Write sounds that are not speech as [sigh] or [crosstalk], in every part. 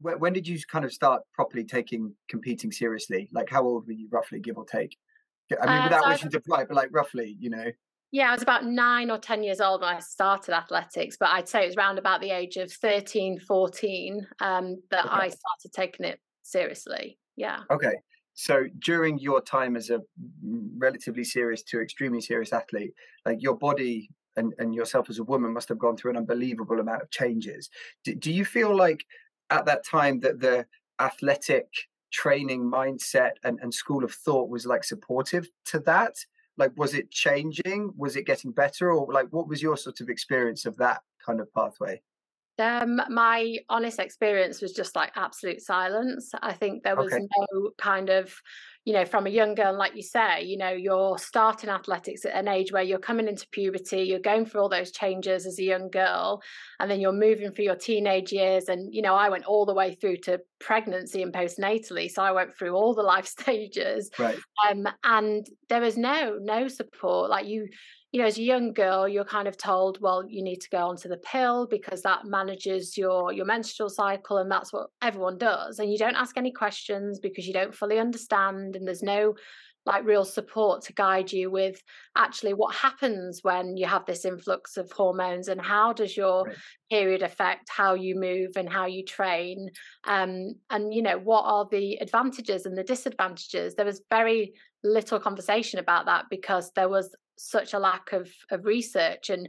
when did you kind of start properly taking competing seriously? Like, how old were you roughly, give or take? I mean, uh, without so wishing to pry, but like roughly, you know. Yeah, I was about nine or 10 years old when I started athletics, but I'd say it was around about the age of 13, 14 um, that okay. I started taking it seriously. Yeah. Okay. So during your time as a relatively serious to extremely serious athlete, like your body and, and yourself as a woman must have gone through an unbelievable amount of changes. Do, do you feel like at that time that the athletic training mindset and, and school of thought was like supportive to that? like was it changing was it getting better or like what was your sort of experience of that kind of pathway um, my honest experience was just like absolute silence. I think there was okay. no kind of, you know, from a young girl, like you say, you know, you're starting athletics at an age where you're coming into puberty, you're going through all those changes as a young girl, and then you're moving through your teenage years. And, you know, I went all the way through to pregnancy and postnatally. So I went through all the life [laughs] stages. Right. Um, and there was no, no support. Like you, you know, as a young girl, you're kind of told, well, you need to go onto the pill because that manages your your menstrual cycle, and that's what everyone does. And you don't ask any questions because you don't fully understand, and there's no like real support to guide you with actually what happens when you have this influx of hormones and how does your right. period affect how you move and how you train um, and you know what are the advantages and the disadvantages there was very little conversation about that because there was such a lack of of research and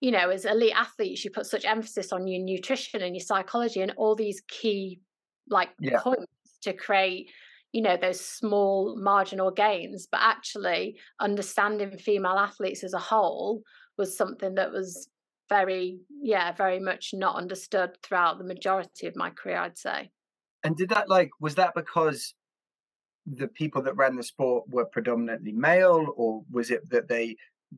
you know as elite athletes you put such emphasis on your nutrition and your psychology and all these key like yeah. points to create you know those small marginal gains but actually understanding female athletes as a whole was something that was very yeah very much not understood throughout the majority of my career i'd say and did that like was that because the people that ran the sport were predominantly male, or was it that they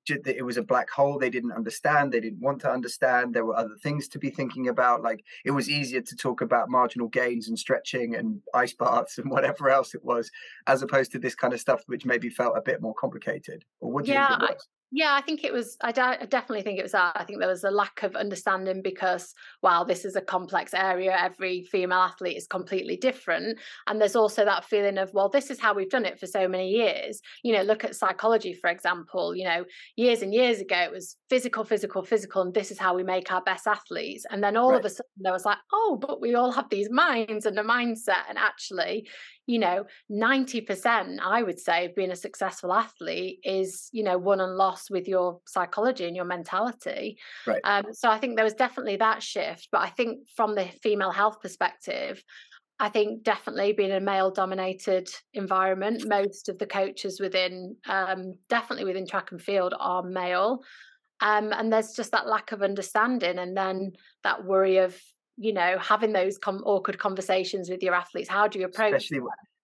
it was a black hole they didn't understand they didn't want to understand there were other things to be thinking about like it was easier to talk about marginal gains and stretching and ice baths [laughs] and whatever else it was as opposed to this kind of stuff which maybe felt a bit more complicated or what do you think yeah, I think it was. I, I, definitely think it was that. I think there was a lack of understanding because, wow, this is a complex area. Every female athlete is completely different. And there's also that feeling of, well, this is how we've done it for so many years. You know, look at psychology, for example. You know, years and years ago, it was physical, physical, physical, and this is how we make our best athletes. And then all right. of a sudden, there was like, oh, but we all have these minds and a mindset. And actually, you know 90% i would say of being a successful athlete is you know won and lost with your psychology and your mentality right. um, so i think there was definitely that shift but i think from the female health perspective I think definitely being a male dominated environment, most of the coaches within, um, definitely within track and field, are male. Um, and there's just that lack of understanding and then that worry of you know having those com- awkward conversations with your athletes how do you approach especially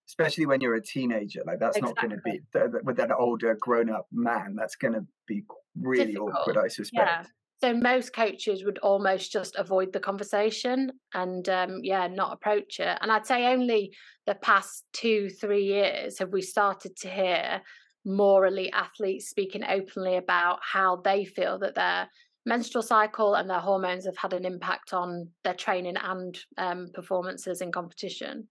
especially when you're a teenager like that's exactly. not going to be with an older grown-up man that's going to be really Difficult. awkward i suspect yeah. so most coaches would almost just avoid the conversation and um, yeah not approach it and i'd say only the past two three years have we started to hear more elite athletes speaking openly about how they feel that they're menstrual cycle and their hormones have had an impact on their training and um, performances in competition.